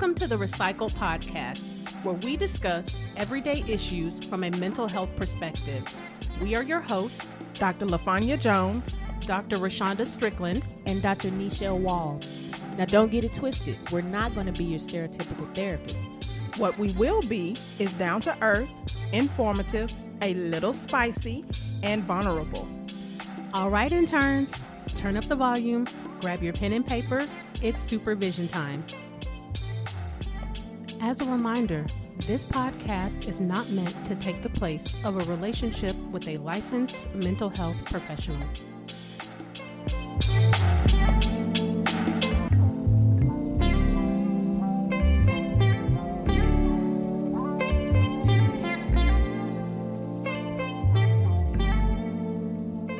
Welcome to the Recycle Podcast, where we discuss everyday issues from a mental health perspective. We are your hosts, Dr. LaFanya Jones, Dr. Rashonda Strickland, and Dr. Nichelle Wall. Now, don't get it twisted. We're not going to be your stereotypical therapist. What we will be is down to earth, informative, a little spicy, and vulnerable. All right, interns, turn up the volume, grab your pen and paper. It's supervision time. As a reminder, this podcast is not meant to take the place of a relationship with a licensed mental health professional.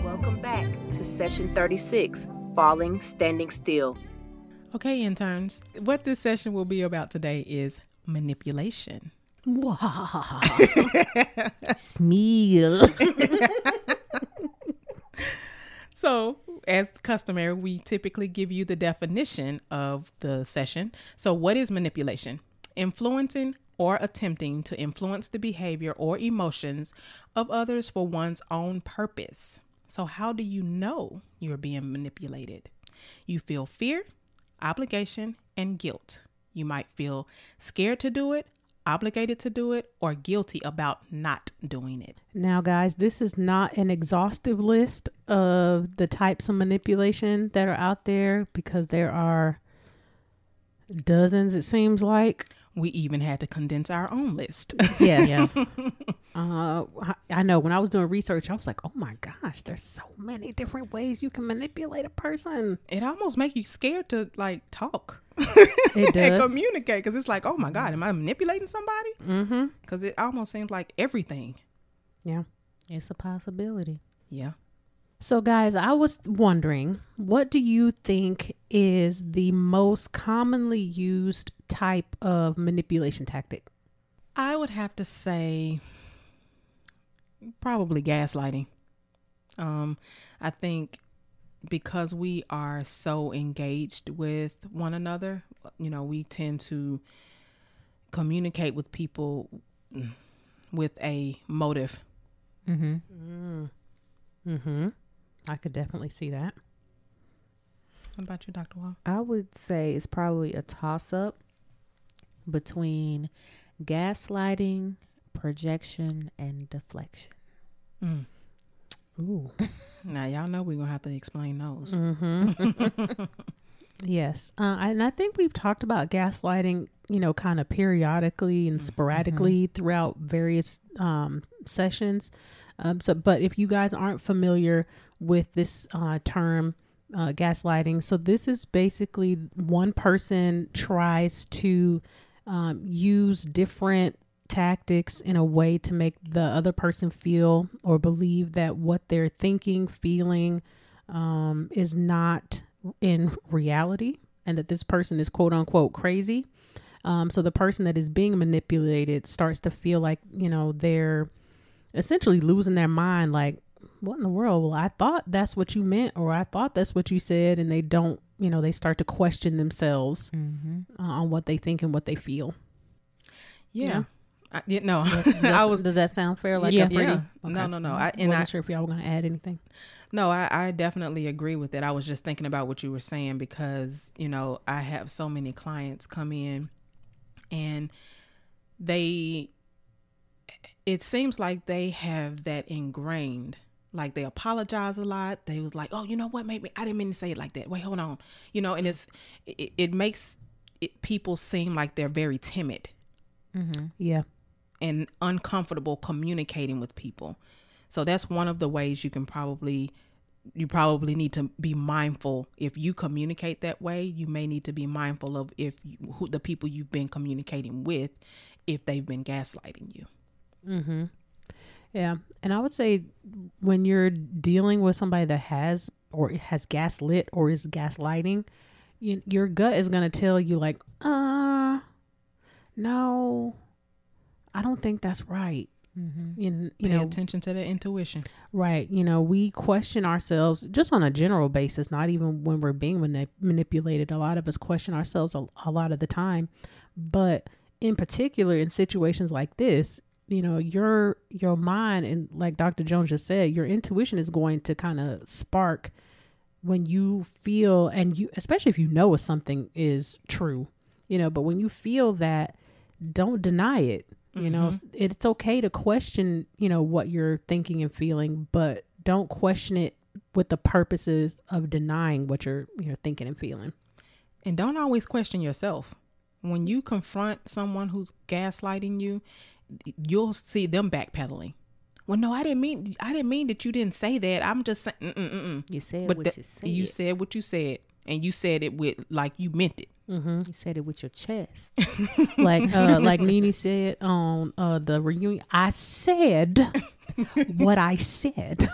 Welcome back to session 36 Falling Standing Still. Okay, interns, what this session will be about today is manipulation. Smeel. So, as customary, we typically give you the definition of the session. So, what is manipulation? Influencing or attempting to influence the behavior or emotions of others for one's own purpose. So, how do you know you're being manipulated? You feel fear, obligation, and guilt. You might feel scared to do it, obligated to do it, or guilty about not doing it. Now, guys, this is not an exhaustive list of the types of manipulation that are out there because there are dozens, it seems like. We even had to condense our own list. Yes. uh, I know when I was doing research, I was like, oh my gosh, there's so many different ways you can manipulate a person. it almost make you scared to like talk It and does. communicate because it's like oh my god am i manipulating somebody mm-hmm. because it almost seems like everything Yeah. it's a possibility. yeah So, guys, I was wondering, what do you think is the most commonly used type of manipulation tactic? i would have to say probably gaslighting um i think because we are so engaged with one another you know we tend to communicate with people with a motive Mm-hmm. Mm. Mm-hmm. I could definitely see that. what about you dr wall I would say it's probably a toss up between gaslighting, projection, and deflection. mm. Ooh. now y'all know we're gonna have to explain those Mm-hmm. yes. Uh, and I think we've talked about gaslighting, you know, kind of periodically and sporadically throughout various um, sessions. Um, so, but if you guys aren't familiar with this uh, term, uh, gaslighting, so this is basically one person tries to um, use different tactics in a way to make the other person feel or believe that what they're thinking, feeling, um, is not in reality and that this person is quote unquote crazy. Um, so the person that is being manipulated starts to feel like, you know, they're essentially losing their mind. Like, what in the world? Well, I thought that's what you meant, or I thought that's what you said. And they don't, you know, they start to question themselves Mm-hmm. uh, on what they think and what they feel. Yeah. Yeah. I, yeah, no, Does, I was does that sound fair? Like Yeah. a pretty, yeah. Okay. No, no, no. I and wasn't I sure if y'all were going to add anything. no, I, I definitely agree with it. I was just thinking about what you were saying because you know I have so many clients come in, and they, it seems like they have that ingrained. Like they apologize a lot. They was like, oh, you know what? Maybe I didn't mean to say it like that. Wait, hold on. You know, and it's it, it makes it, people seem like they're very timid Mm-hmm. Yeah. and uncomfortable communicating with people. So that's one of the ways you can probably you probably need to be mindful if you communicate that way, you may need to be mindful of if you, who the people you've been communicating with if they've been gaslighting you. Mm-hmm. Yeah, and I would say when you're dealing with somebody that has or has gaslit or is gaslighting, you, your gut is gonna tell you like, uh, no, I don't think that's right. Mm-hmm. In, you Pay know, attention to the intuition. Right. You know, we question ourselves just on a general basis, not even when we're being manip- manipulated. A lot of us question ourselves a, a lot of the time. But in particular, in situations like this, you know, your your mind and like Dr. Jones just said, your intuition is going to kind of spark when you feel and you especially if you know if something is true, you know, but when you feel that, don't deny it you know mm-hmm. it's okay to question you know what you're thinking and feeling but don't question it with the purposes of denying what you're you're thinking and feeling And don't always question yourself. When you confront someone who's gaslighting you, you'll see them backpedaling. Well, no, I didn't mean. I didn't mean that you didn't say that. I'm just saying. Mm-mm-mm. You said But what that- you said. you said what you said, and you said it with like you meant it. Mm-hmm. You said it with your chest. like uh like Nene said on uh the reunion I said what I said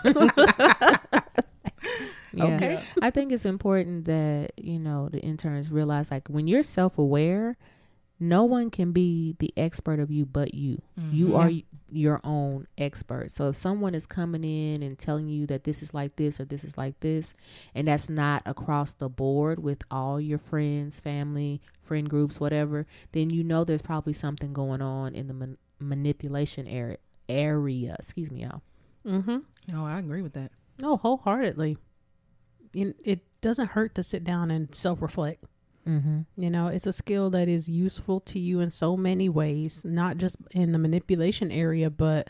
Yeah. Okay. I think it's important that, you know, the interns realize like when you're self aware, no one can be the expert of you but you. You are your own expert. So if someone is coming in and telling you that this is like this or this is like this, and that's not across the board with all your friends, family, friend groups, whatever, then you know there's probably something going on in the man- manipulation area. Area, excuse me, y'all. mm-hmm No, I agree with that. no wholeheartedly it, it doesn't hurt to sit down and self-reflect Mm-hmm. You know, it's a skill that is useful to you in so many ways, not just in the manipulation area, but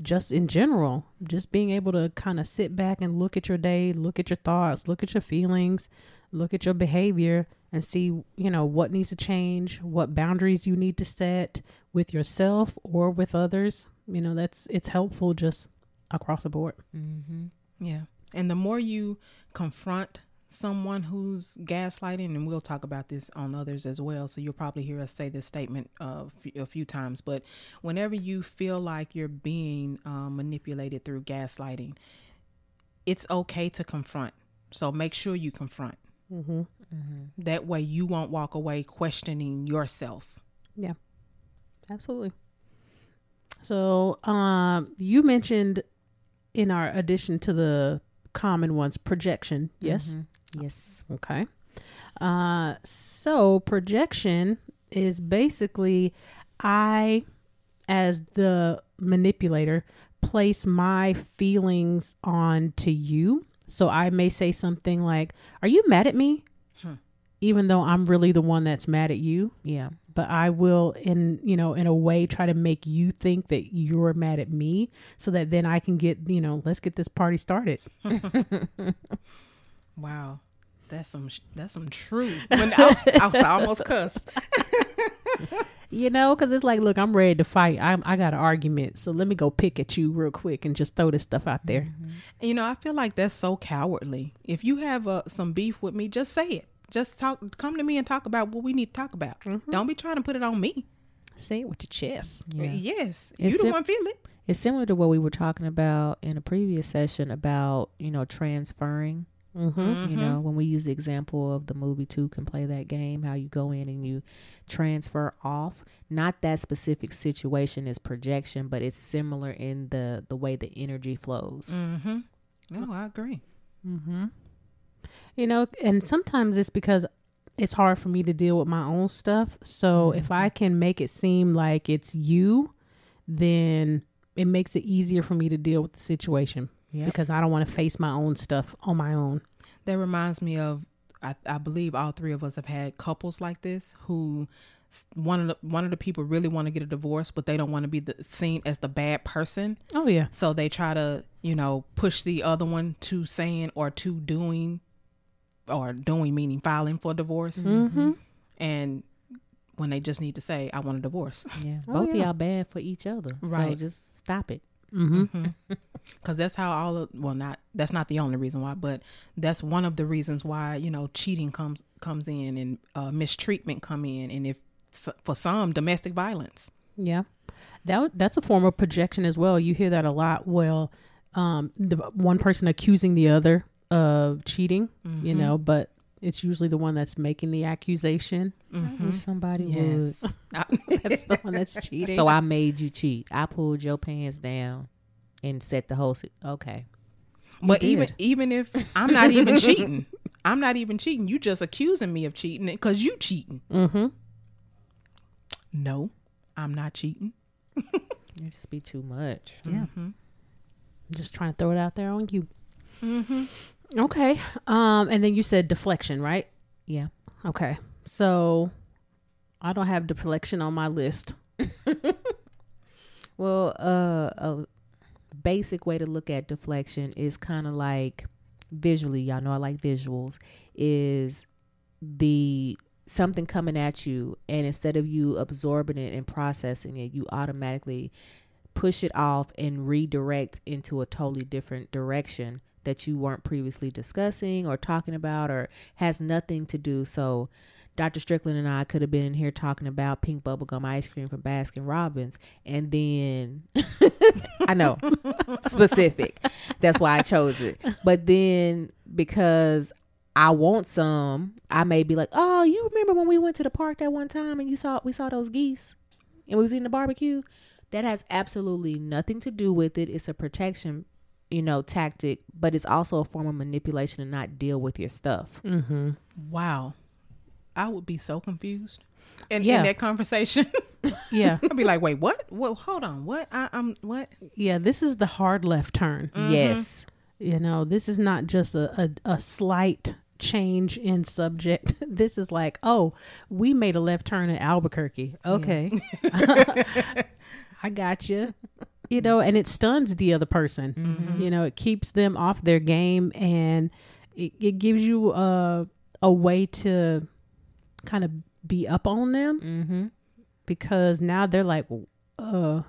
just in general. Just being able to kind of sit back and look at your day, look at your thoughts, look at your feelings, look at your behavior, and see, you know, what needs to change, what boundaries you need to set with yourself or with others. You know, that's it's helpful just across the board. Mm-hmm. Yeah. And the more you confront someone who's gaslighting, and we'll talk about this on others as well. So you'll probably hear us say this statement uh, f- a few times. But whenever you feel like you're being um, manipulated through gaslighting, it's okay to confront. So make sure you confront. Mm-hmm. That way you won't walk away questioning yourself. Yeah, absolutely. So, um, you mentioned in our addition to the common ones, projection. Yes. Yes. Okay. Uh, so projection is basically I, as the manipulator, place my feelings on to you. So I may say something like, "Are you mad at me?" Even though I'm really the one that's mad at you Yeah. but I will in you know in a way try to make you think that you're mad at me so that then I can get you know let's get this party started. Wow. That's some that's some true. When I, I was almost cussed. You know, because it's like, look, I'm ready to fight. I'm I got an argument, so let me go pick at you real quick and just throw this stuff out there. Mm-hmm. You know, I feel like that's so cowardly. If you have uh, some beef with me, just say it. Just talk. Come to me and talk about what we need to talk about. Mm-hmm. Don't be trying to put it on me. Say it with your chest. Uh, yeah. Yes, It's you the sim- one feel it. It's similar to what we were talking about in a previous session about, you know, transferring. Mm-hmm. You know, when we use the example of the movie Two Can Play That Game, how you go in and you transfer off. Not that specific situation is projection, but it's similar in the the way the energy flows. Mm-hmm. No, I agree. Mm-hmm. You know, and sometimes it's because it's hard for me to deal with my own stuff. So if I can make it seem like it's you, then it makes it easier for me to deal with the situation Yep. because I don't want to face my own stuff on my own. That reminds me of. I, I believe all three of us have had couples like this who one of the one of the people really want to get a divorce, but they don't want to be the, seen as the bad person. Oh yeah. So they try to, you know, push the other one to saying or to doing, or doing meaning filing for divorce. Mm-hmm. And when they just need to say, I want a divorce. Yeah. Oh, Both of y'all bad for each other. Right. So Right. just stop it. Mm-hmm. Because that's how all of, well, not, that's not the only reason why, but that's one of the reasons why, you know, cheating comes, comes in and uh, mistreatment come in. And if, for some, domestic violence. Yeah, that that's a form of projection as well. You hear that a lot. Well, um, the one person accusing the other of cheating, you know, but it's usually the one that's making the accusation. Mm-hmm. Somebody Yes. I- That's the one that's cheating. So I made you cheat. I pulled your pants down and set the whole. Si- okay. but did. even even if I'm not even cheating, I'm not even cheating. You just accusing me of cheating because you cheating. mm-hmm. No, I'm not cheating. It just be too much. Yeah. Just trying to throw it out there on you. Mm-hmm. Okay. Um, and then you said deflection, right? Yeah. Okay. So I don't have deflection on my list. Well, uh, a basic way to look at deflection is kind of like visually. Y'all know I like visuals. Is the something coming at you, and instead of you absorbing it and processing it, you automatically push it off and redirect into a totally different direction that you weren't previously discussing or talking about or has nothing to do. So Dr. Strickland and I could have been here talking about pink bubblegum ice cream from Baskin Robbins and then I know specific. That's why I chose it. But then because I want some, I may be like, "Oh, you remember when we went to the park that one time and you saw we saw those geese and we was eating the barbecue?" That has absolutely nothing to do with it. It's a protection, you know, tactic, but it's also a form of manipulation to not deal with your stuff. Mm-hmm. Wow, I would be so confused. In, Yeah. in that conversation, Yeah. I'd be like, "Wait, what? Well, hold on, what? I, I'm what? yeah. This is the hard left turn. Yes. You know, this is not just a, a, a slight change in subject. This is like, oh, we made a left turn at Albuquerque. Okay. I got you. You know, and it stuns the other person. You know, it keeps them off their game and it, it gives you a, a way to kind of be up on them Mm-hmm. because now they're like, uh,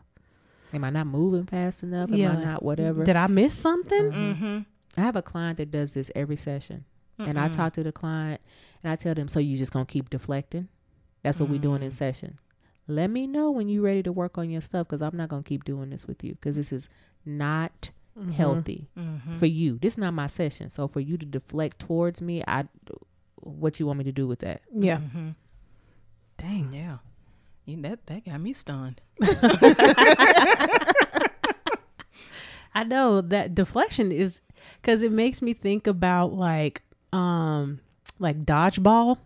Am I not moving fast enough? Am Yeah. I not whatever? did I miss something? Mm-hmm. I have a client that does this every session. And I talk to the client and I tell them, so you just gonna keep deflecting? That's what we're doing in session. Let me know when you're ready to work on your stuff because I'm not gonna keep doing this with you because this is not healthy Mm-hmm. for you. This is not my session. So for you to deflect towards me, I what you want me to do with that? Yeah. Mm-hmm. Dang. Yeah. Yeah, that that got me stunned. I know that deflection is because it makes me think about like um like dodgeball.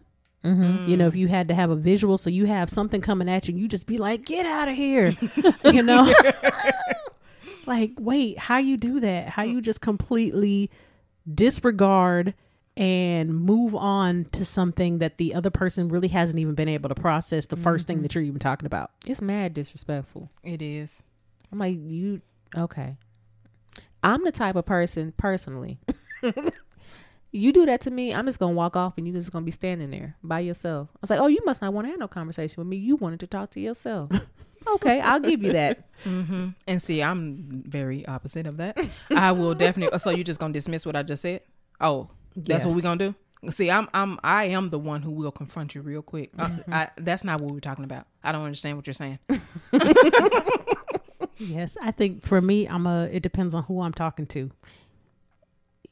Mm-hmm. You know, if you had to have a visual, so you have something coming at you, you just be like, "Get out of here!" you know, like, wait, how you do that? How you just completely disregard and move on to something that the other person really hasn't even been able to process the 1st thing that you're even talking about. It's mad disrespectful. It is. I'm like, you okay. I'm the type of person personally. you do that to me, I'm just gonna walk off and you're just gonna be standing there by yourself. I was like, Oh, you must not want to have no conversation with me. You wanted to talk to yourself. okay, I'll give you that. Mm-hmm. And see, I'm very opposite of that. I will definitely. So you just gonna dismiss what I just said? Oh, that's what Yes. we gonna do. See, I'm I'm I am the one who will confront you real quick. Uh, I, that's not what we're talking about. I don't understand what you're saying. Yes, I think for me, I'm a. It depends on who I'm talking to.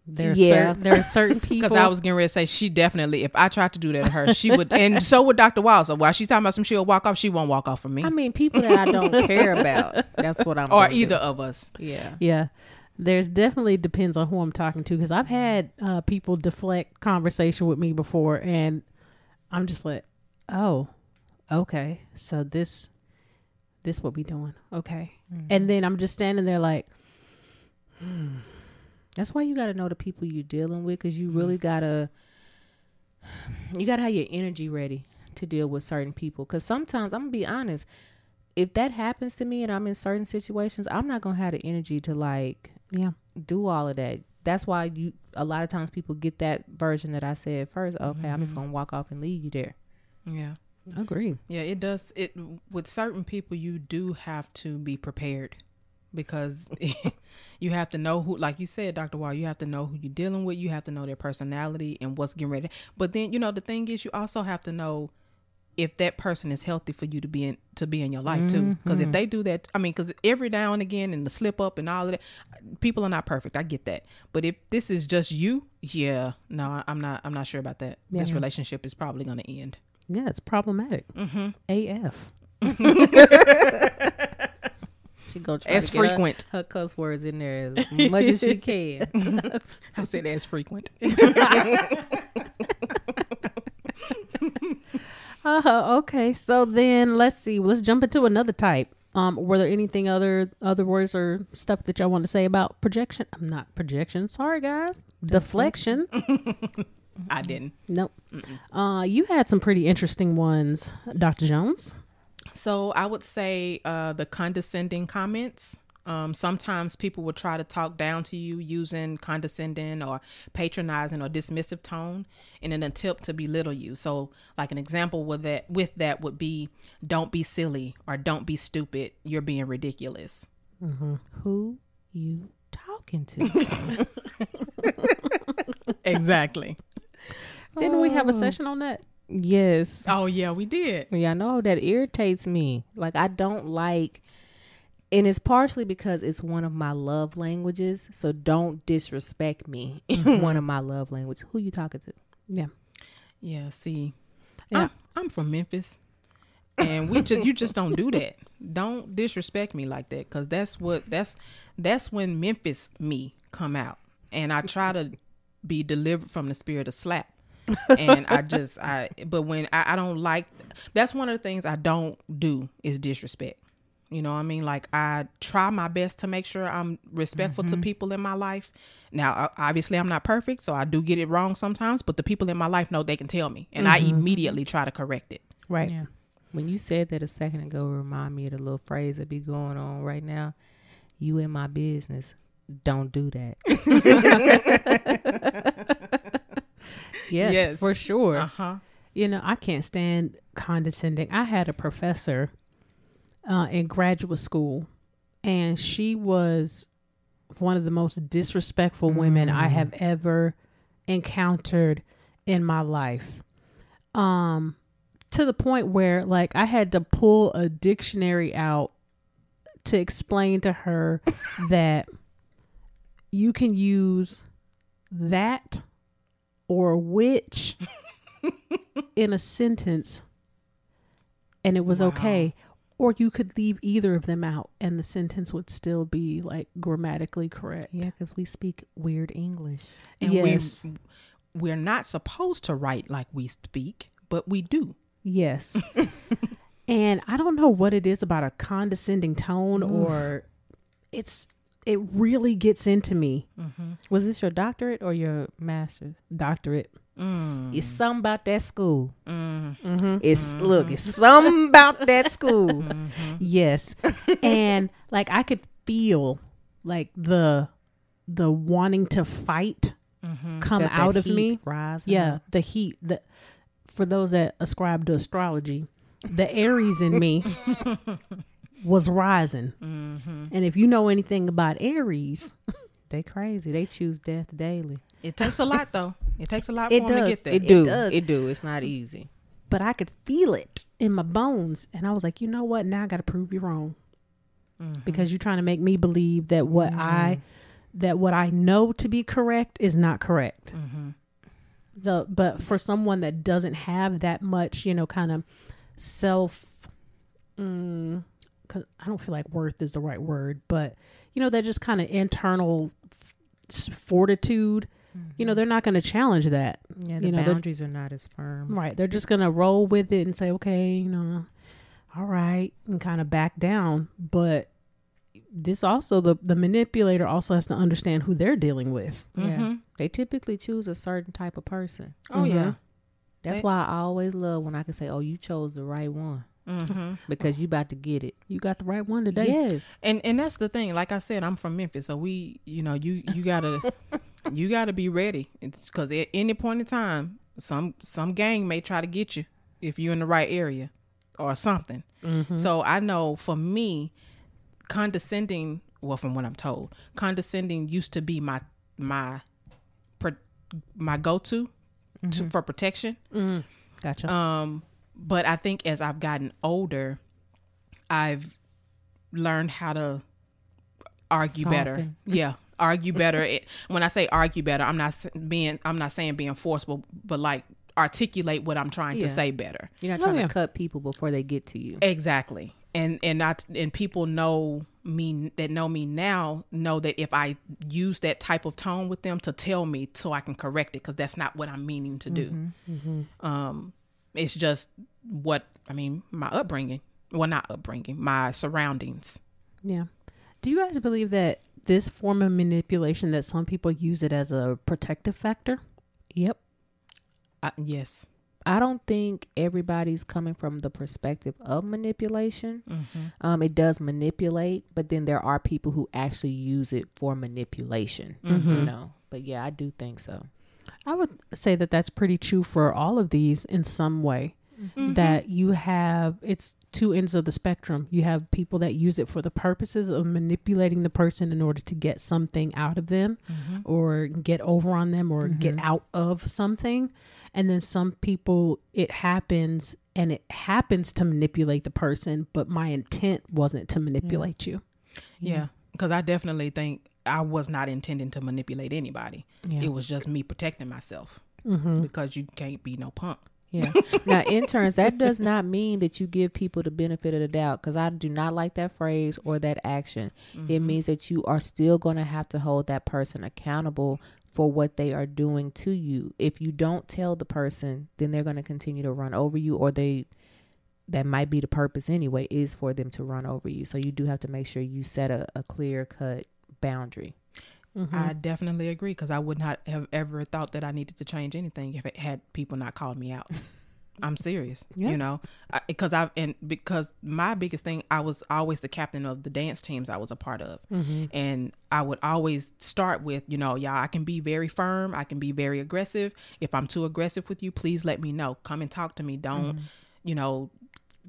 There's Yeah. cer- there are certain people. Because I was getting ready to say she definitely. If I tried to do that to her, she would, and so would Dr. Wild. So while she's talking about some, she'll walk off. She won't walk off from me I mean, people that I don't care about. That's what I'm or gonna do. either of us. Yeah. Yeah. There's definitely depends on who I'm talking to because I've had uh, people deflect conversation with me before, and I'm just like, oh, okay, so this, this what we doing, okay, and then I'm just standing there like, That's why you got to know the people you're dealing with because you really mm-hmm. got to you got to have your energy ready to deal with certain people cuz sometimes I'm going to be honest if that happens to me and I'm in certain situations I'm not going to have the energy to like yeah, do all of that. That's why you a lot of times people get that version that I said first. Okay, I'm just mm-hmm. going to walk off and leave you there. Yeah. I agree, Yeah, it does. It with certain people, you do have to be prepared because you have to know who, like you said, Doctor Wall. You have to know who you're dealing with. You have to know their personality and what's getting ready. But then, you know, the thing is, you also have to know if that person is healthy for you to be in to be in your life too. Because if they do that, I mean, because every now and again, and the slip up and all of that, people are not perfect. I get that. But if this is just you, yeah, no, I'm not. I'm not sure about that. This relationship is probably going to end. Yeah, it's problematic. Mm-hmm. AF. She go try As to get her- frequent. her, cuss words in there as much as she can. I said as frequent. Uh, okay, so then let's see. Let's jump into another type. Um, were there anything other other words or stuff that y'all want to say about projection? I'm not projection. Sorry, guys. Deflection. I didn't. nope. Uh, you had some pretty interesting ones, Dr. Jones. So I would say uh, the condescending comments. Um, sometimes people will try to talk down to you using condescending or patronizing or dismissive tone in an attempt to belittle you. So, like an example with that with that would be, "Don't be silly" or "Don't be stupid. You're being ridiculous." Mm-hmm. Who you talking to? Exactly. Didn't we have a session on that? Yes. oh yeah, we did. Yeah, I know that irritates me. Like I don't like and it's partially because it's one of my love languages. So don't disrespect me in mm-hmm. one of my love language. Who you talking to? Yeah. Yeah. See, Yeah. I'm, I'm from Memphis, and we just you just don't do that. Don't disrespect me like that, cause that's what that's that's when Memphis me come out, and I try to be delivered from the spirit of slap. And I just I but when I, I don't like that's one of the things I don't do is disrespect. You know what I mean? Like I try my best to make sure I'm respectful to mm-hmm. people in my life. Now, obviously, I'm not perfect, so I do get it wrong sometimes. But the people in my life know they can tell me, and I mm-hmm. immediately try to correct it. Right. Yeah. When you said that a second ago, remind me of the little phrase that be going on right now. You in my business. Don't do that. Yes, Yes. for sure. Uh huh. You know, I can't stand condescending. I had a professor uh, in graduate school, and she was one of the most disrespectful women I have ever encountered in my life. Um, to the point where, like, I had to pull a dictionary out to explain to her that you can use that or which in a sentence and it was Wow. okay or you could leave either of them out and the sentence would still be like grammatically correct Yeah, because we speak weird English. And yes we we're not supposed to write like we speak, but we do. yes and i don't know what it is about a condescending tone or it's it really gets into me Was this your doctorate or your master's? doctorate Mm. It's something about that school. Mm. mm-hmm. It's look, it's something about that school. Yes. and like I could feel like the the wanting to fight come Got that out of heat me. rising Yeah, up. the heat the for those that ascribe to astrology, the Aries in me was rising. Mm-hmm. And if you know anything about Aries, They crazy. They choose death daily. It takes a lot, though. It takes a lot It for them to does. get there. It do. does. It do. It's not easy. but I could feel it in my bones and I was like, "You know what? Now I got to prove you wrong." Mm-hmm. Because you're trying to make me believe that what I that what I know to be correct is not correct. Mm-hmm. So, but for someone that doesn't have that much, you know, kind of self, mm, 'cause I don't feel like worth is the right word, but you know, that just kind of internal f- fortitude. You know, they're not going to challenge that, Yeah, the You know, they're- boundaries are not as firm. right? They're just going to roll with it and say, okay, you know, all right, and kind of back down. But this also the the manipulator also has to understand who they're dealing with. Yeah. Mhm. They typically choose a certain type of person. Oh yeah. That's They- why I always love when I can say, "Oh, you chose the right one," Mm-hmm. because you about to get it. You got the right one today. Yes. And and that's the thing. Like I said, I'm from Memphis, so we, you know, you you gotta you gotta be ready. It's because at any point in time, some some gang may try to get you if you're in the right area or something. So I know for me, condescending. Well, from what I'm told, condescending used to be my my my go to to for protection. Gotcha. Um, but I think as I've gotten older, I've learned how to argue better. Yeah, argue better. It, when I say argue better, I'm not being I'm not saying being forceful, but like articulate what I'm trying to say better. You're not Oh, trying yeah. to cut people before they get to you. Exactly. And and not and people know me that know me now know that if I use that type of tone with them to tell me so I can correct it because that's not what I'm meaning to do. Um, it's just what I mean. My upbringing, well, not upbringing, my surroundings. Yeah. Do you guys believe that this form of manipulation that some people use it as a protective factor? Yep. Uh, yes. I don't think everybody's coming from the perspective of manipulation. Mm-hmm. Um, it does manipulate, but then there are people who actually use it for manipulation. Mm-hmm. You know, but yeah, I do think so. I would say that that's pretty true for all of these in some way. Mm-hmm. That you have, it's two ends of the spectrum. You have people that use it for the purposes of manipulating the person in order to get something out of them Mm-hmm. or get over on them or get out of something. And then some people, it happens and it happens to manipulate the person, but my intent wasn't to manipulate you. Yeah. Because I definitely think I was not intending to manipulate anybody. Yeah. It was just me protecting myself Mm-hmm. because you can't be no punk. Yeah. now, interns, that does not mean that you give people the benefit of the doubt because I do not like that phrase or that action. It means that you are still going to have to hold that person accountable for what they are doing to you. If you don't tell the person, then they're going to continue to run over you or they that might be the purpose anyway is for them to run over you. So you do have to make sure you set a, a clear cut boundary. Mm-hmm. I definitely agree because I would not have ever thought that I needed to change anything if it had people not called me out. I'm serious, Yeah. you know, because I've and because my biggest thing, I was always the captain of the dance teams I was a part of, Mm-hmm. and I would always start with, you know, y'all, I can be very firm, I can be very aggressive. If I'm too aggressive with you, please let me know. Come and talk to me. Don't, you know,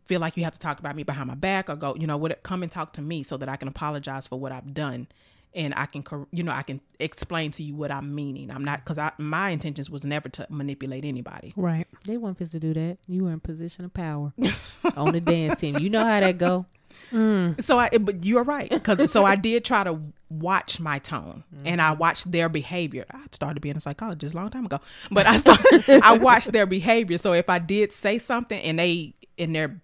feel like you have to talk about me behind my back or go, you know, what come and talk to me so that I can apologize for what I've done and I can, you know, I can explain to you what I'm meaning. I'm not because I my intentions was never to manipulate anybody. Right. They weren't supposed to do that. You were in position of power on the dance team. You know how that go. Mm. So I, eh, but you're right because so I did try to watch my tone and I mm-hmm. watched their behavior. I started being a psychologist a long time ago, but I started, I watched their behavior. So if I did say something and they in their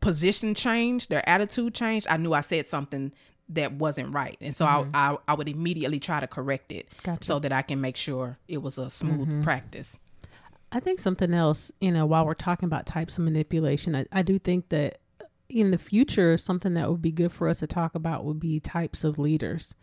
position changed, their attitude changed, I knew I said something that wasn't right, and so I, I I would immediately try to correct it Gotcha. so that I can make sure it was a smooth practice. I think something else, you know, while we're talking about types of manipulation, I, I do think that in the future, something that would be good for us to talk about would be types of leaders,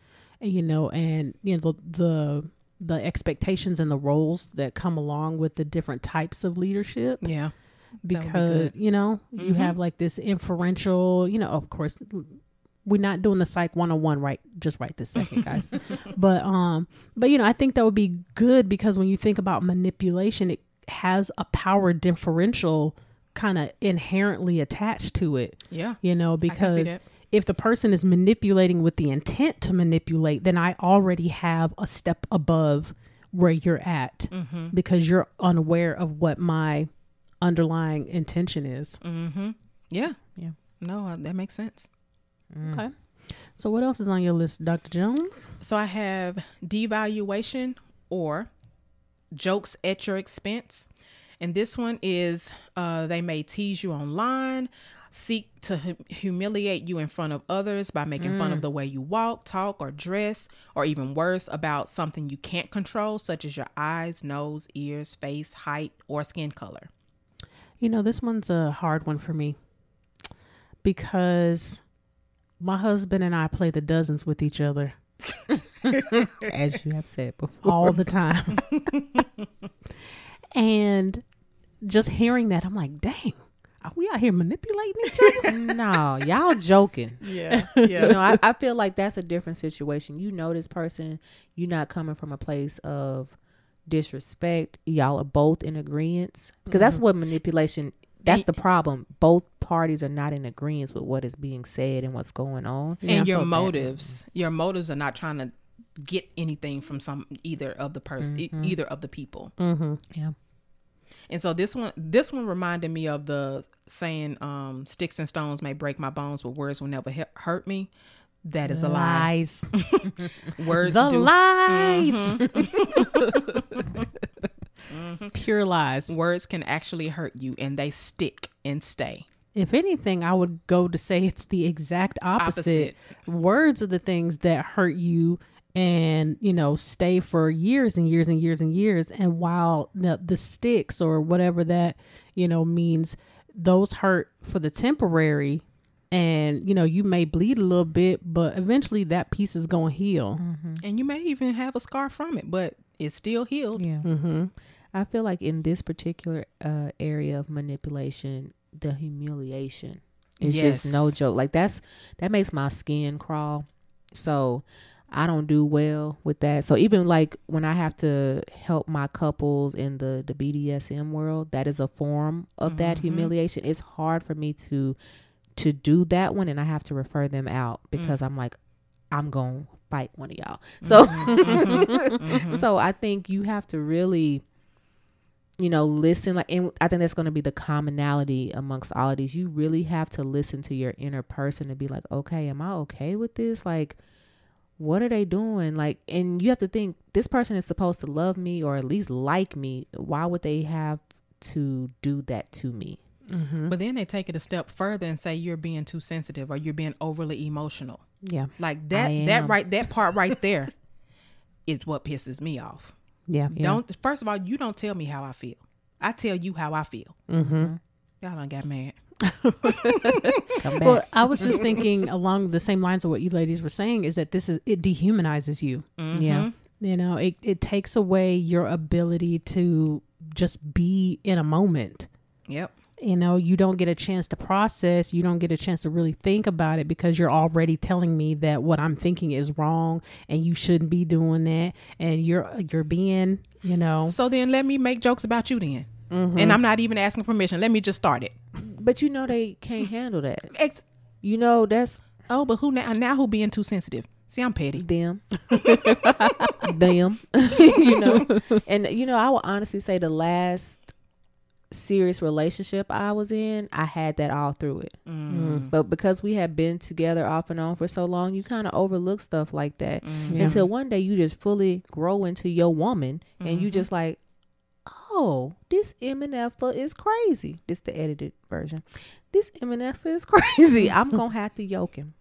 and, you know, and you know the the the expectations and the roles that come along with the different types of leadership Yeah, would be because you know you Mhm. have like this inferential you know of course we're not doing the psych 101 right just right this second guys but um but you know i think that would be good because when you think about manipulation it has a power differential kind of inherently attached to it yeah. you know I can see because if the person is manipulating with the intent to manipulate then i already have a step above where you're at Mm-hmm. because you're unaware of what my underlying intention is. Mm-hmm. Yeah. Yeah. No, uh, that makes sense. Okay. So what else is on your list, Dr. Jones? So I have devaluation or jokes at your expense. And this one is uh, they may tease you online, seek to hu- humiliate you in front of others by making fun of the way you walk, talk, or dress, or even worse, about something you can't control, such as your eyes, nose, ears, face, height, or skin color. You know, this one's a hard one for me because my husband and I play the dozens with each other As you have said before. all the time. and just hearing that, I'm like, dang, are we out here manipulating each other? no, y'all joking. Yeah. You know, I, I feel like that's a different situation. You know this person, you're not coming from a place of disrespect. Y'all are both in agreement. Because that's mm-hmm. what manipulation that's the problem. Both parties are not in agreement with what is being said and what's going on. and your So that- motives your motives are not trying to get anything from some either of the person Mm-hmm. either of the people mm-hmm. Yeah. And so this one this one reminded me of the saying um sticks and stones may break my bones but words will never he- hurt me. That is a lie. lies. Words the do lies. Mm-hmm. Pure lies. words can actually hurt you and they stick and stay. If anything, I would go to say it's the exact opposite. Opposite. Words are the things that hurt you and, you know, stay for years and years and years and years. And while the, the sticks or whatever that, you know, means, those hurt for the temporary. And, you know, you may bleed a little bit, but eventually that piece is going to heal. Mm-hmm. And you may even have a scar from it, but it's still healed. Yeah. Mm-hmm. I feel like in this particular uh, area of manipulation, the humiliation is just no joke. Like that's that makes my skin crawl. So I don't do well with that. So even like when I have to help my couples in the the BDSM world, that is a form of that Mhm. humiliation. It's hard for me to to do that one, and I have to refer them out because I'm like, I'm gonna fight one of y'all. Mm-hmm. So mm-hmm. so I think you have to really you know listen like and i think that's going to be the commonality amongst all of these. You really have to listen to your inner person to be like okay am i okay with this? Like what are they doing? Like and you have to think this person is supposed to love me or at least like me. Why would they have to do that to me Mm-hmm. But then they take it a step further and say you're being too sensitive or you're being overly emotional. Yeah. Like that that right that part right there is what pisses me off. Yeah. Yeah. Don't first of all, you don't tell me how I feel. I tell you how I feel. Mm-hmm. Y'all done got mad. Well, I was just thinking along the same lines of what you ladies were saying is that this is it dehumanizes you. yeah You know, it it takes away your ability to just be in a moment. Yep. You know, you don't get a chance to process, you don't get a chance to really think about it because you're already telling me that what I'm thinking is wrong and you shouldn't be doing that and you're you're being, you know, So then let me make jokes about you then. Mm-hmm. And I'm not even asking permission. Let me just start it. but you know they can't handle that Ex- you know that's oh, but who now now who being too sensitive? See, I'm petty. them them you know and you know i will honestly say the last serious relationship i was in i had that all through it Mm. but because we had been together off and on for so long you kind of overlook stuff like that Yeah. until one day you just fully grow into your woman and Mm-hmm. you just like oh this mnf is crazy this the edited version this mnf is crazy i'm gonna have to yoke him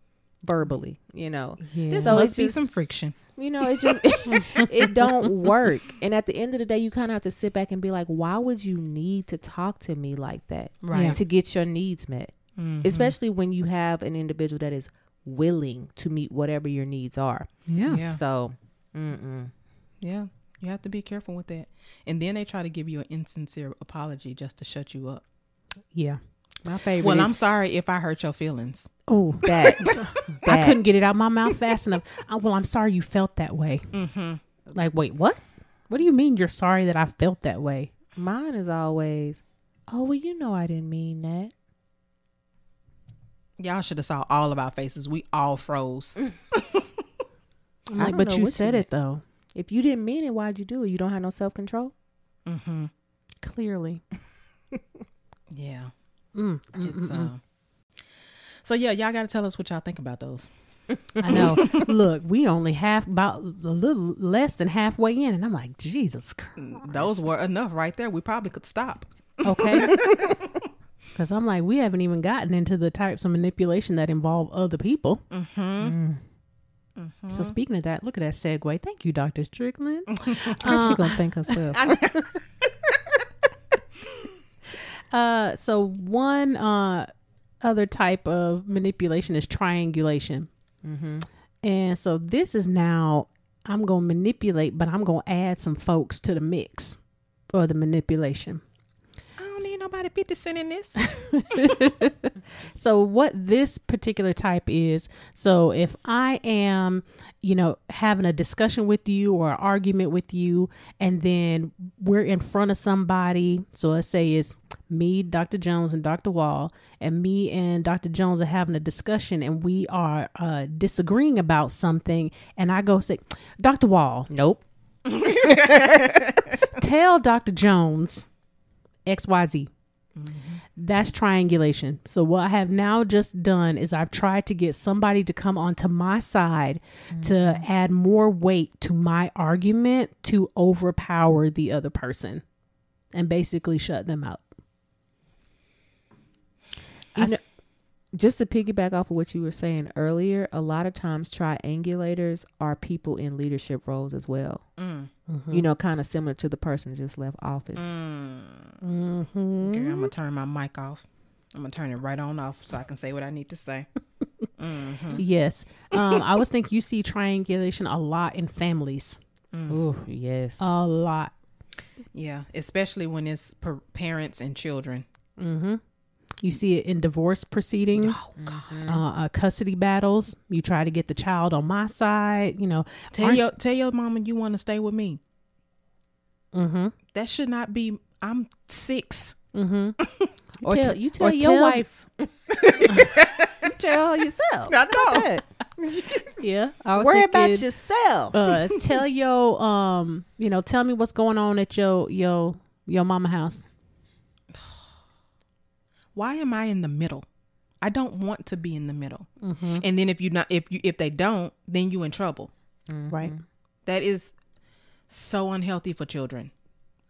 verbally you know yeah. This So must it's be just- some friction. You know, it's just it, don't work. And at the end of the day, you kind of have to sit back and be like, why would you need to talk to me like that Right. to get your needs met? Mhm. Especially when you have an individual that is willing to meet whatever your needs are. yeah. Yeah. So, mm-mm. Yeah. You have to be careful with that. And then they try to give you an insincere apology just to shut you up. Yeah. my favorite Well, is I'm sorry if I hurt your feelings. Oh, that. I couldn't get it out my mouth fast enough. Uh, well, I'm sorry you felt that way. Mm-hmm. Like, wait, what? What do you mean you're sorry that I felt that way? Mine is always, oh, well, you know I didn't mean that. Y'all should have saw all of our faces. We all froze. I'm like, don't but you what you said it though, If you didn't mean it, why'd you do it? You don't have no self control? Mm-hmm. clearly. Yeah. Mm, mm, It's mm, mm. So yeah, y'all gotta tell us what y'all think about those. I know. Look, we only half about a little less than halfway in, and I'm like, Jesus Christ. Those were enough right there. We probably could stop. Okay. Because I'm like, we haven't even gotten into the types of manipulation that involve other people. Mm-hmm. So speaking of that, look at that segue. Thank you, Dr. Strickland. How's she going to think herself? Uh, so one uh other type of manipulation is triangulation, mm-hmm. and so this is now I'm gonna manipulate, but I'm gonna add some folks to the mix for the manipulation. I don't need nobody fifty cent in this. So what this particular type is, so if I am, you know, having a discussion with you or an argument with you, and then we're in front of somebody, so let's say it's me, Dr. Jones, and Dr. Wall, and me and Dr. Jones are having a discussion, and we are uh, disagreeing about something, and I go say, Dr. Wall, Nope. tell Dr. Jones XYZ. Mm-hmm. That's triangulation. So what I have now just done is I've tried to get somebody to come onto my side to mm-hmm. add more weight to my argument to overpower the other person and basically shut them out. You I know, just to piggyback off of what you were saying earlier, a lot of times triangulators are people in leadership roles as well. Mm. You know, kind of similar to the person that just left office. Mhm. Okay, I'm gonna turn my mic off. I'm gonna turn it right on off so I can say what I need to say. hmm Yes. Um, I was thinking you see triangulation a lot in families. Oh yes. A lot. Yeah, especially when it's per- parents and children. hmm You see it in divorce proceedings, Oh God! uh, uh, custody battles. You try to get the child on my side. You know. Tell your tell your mama you want to stay with me. Mhm. That should not be. I'm six. Mhm. you or tell, t- you tell or your tell- wife. you tell yourself. I know. that? Yeah. I was Worry thinking, about yourself. uh, tell your um. You know, tell me what's going on at your your your mama house. Why am I in the middle? I don't want to be in the middle. Mhm. And then if you not if you if they don't, then you in trouble. Right. That is so unhealthy for children.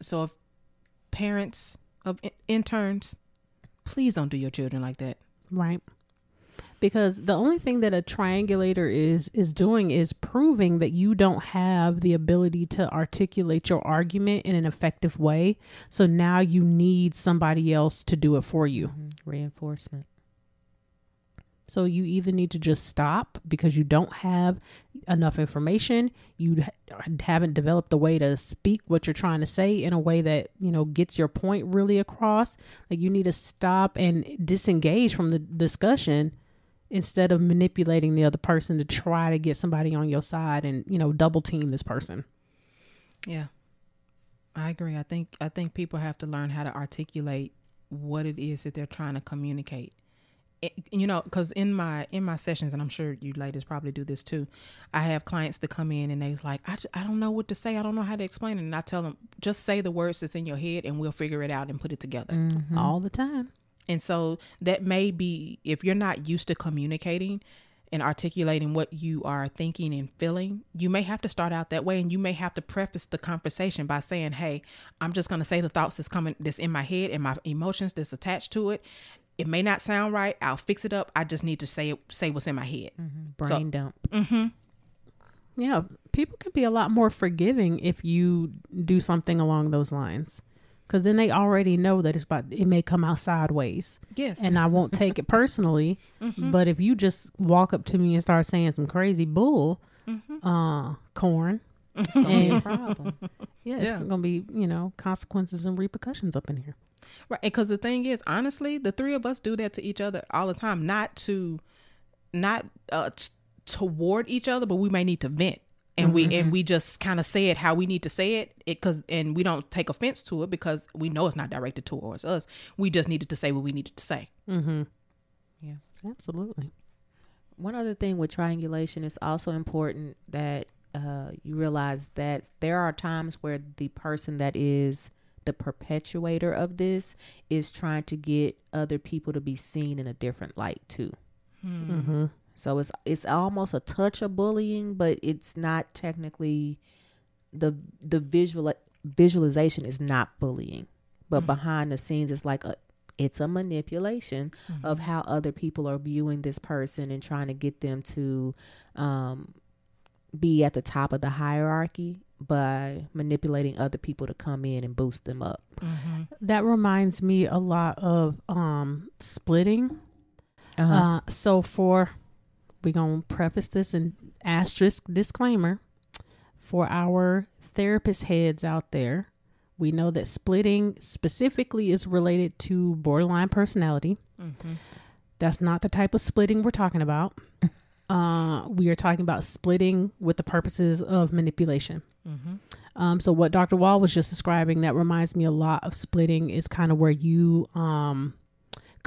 So if parents of in- interns, please don't do your children like that. Right. Because the only thing that a triangulator is is doing is proving that you don't have the ability to articulate your argument in an effective way. So now you need somebody else to do it for you. Mhm. Reinforcement. So you either need to just stop because you don't have enough information, you haven't developed the way to speak what you're trying to say in a way that, you know, gets your point really across. Like you need to stop and disengage from the discussion instead of manipulating the other person to try to get somebody on your side and, you know, double team this person. Yeah. I agree. I think I think people have to learn how to articulate what it is that they're trying to communicate. It, you know, because in my in my sessions, and I'm sure you ladies probably do this too. I have clients that come in and they's like, I I don't know what to say. I don't know how to explain it. And I tell them, just say the words that's in your head, and we'll figure it out and put it together. Mm-hmm. All the time. And so that may be if you're not used to communicating and articulating what you are thinking and feeling, you may have to start out that way and you may have to preface the conversation by saying, "Hey, I'm just going to say the thoughts that's coming that's in my head and my emotions that's attached to it. It may not sound right. I'll fix it up. I just need to say it, say what's in my head." Brain dump. Mhm. Yeah, people can be a lot more forgiving if you do something along those lines. Cuz then they already know that it's about it may come out sideways. Yes. and I won't take it personally. But if you just walk up to me and start saying some crazy bull, uh, corn, and Problem. yeah, it's Yeah. gonna be you know consequences and repercussions up in here. Right. Because the thing is, honestly, the three of us do that to each other all the time, not to, not uh, t- toward each other, but we may need to vent. And we and we just kind of say it how we need to say it, it cause and we don't take offense to it because we know it's not directed towards us. We just needed to say what we needed to say. Mm-hmm. Yeah. Absolutely. One other thing with triangulation is also important that uh, you realize that there are times where the person that is the perpetuator of this is trying to get other people to be seen in a different light too. Mm-hmm. So it's it's almost a touch of bullying, but it's not technically the the visual visualization is not bullying, but behind the scenes it's like a it's a manipulation of how other people are viewing this person and trying to get them to um, be at the top of the hierarchy by manipulating other people to come in and boost them up. That reminds me a lot of um splitting. Uh-huh. Uh, so for we're gonna preface this and asterisk disclaimer for our therapist heads out there. We know that splitting specifically is related to borderline personality. That's not the type of splitting we're talking about. uh, we are talking about splitting with the purposes of manipulation. Um, so what Dr. Wall was just describing that reminds me a lot of splitting is kind of where you um,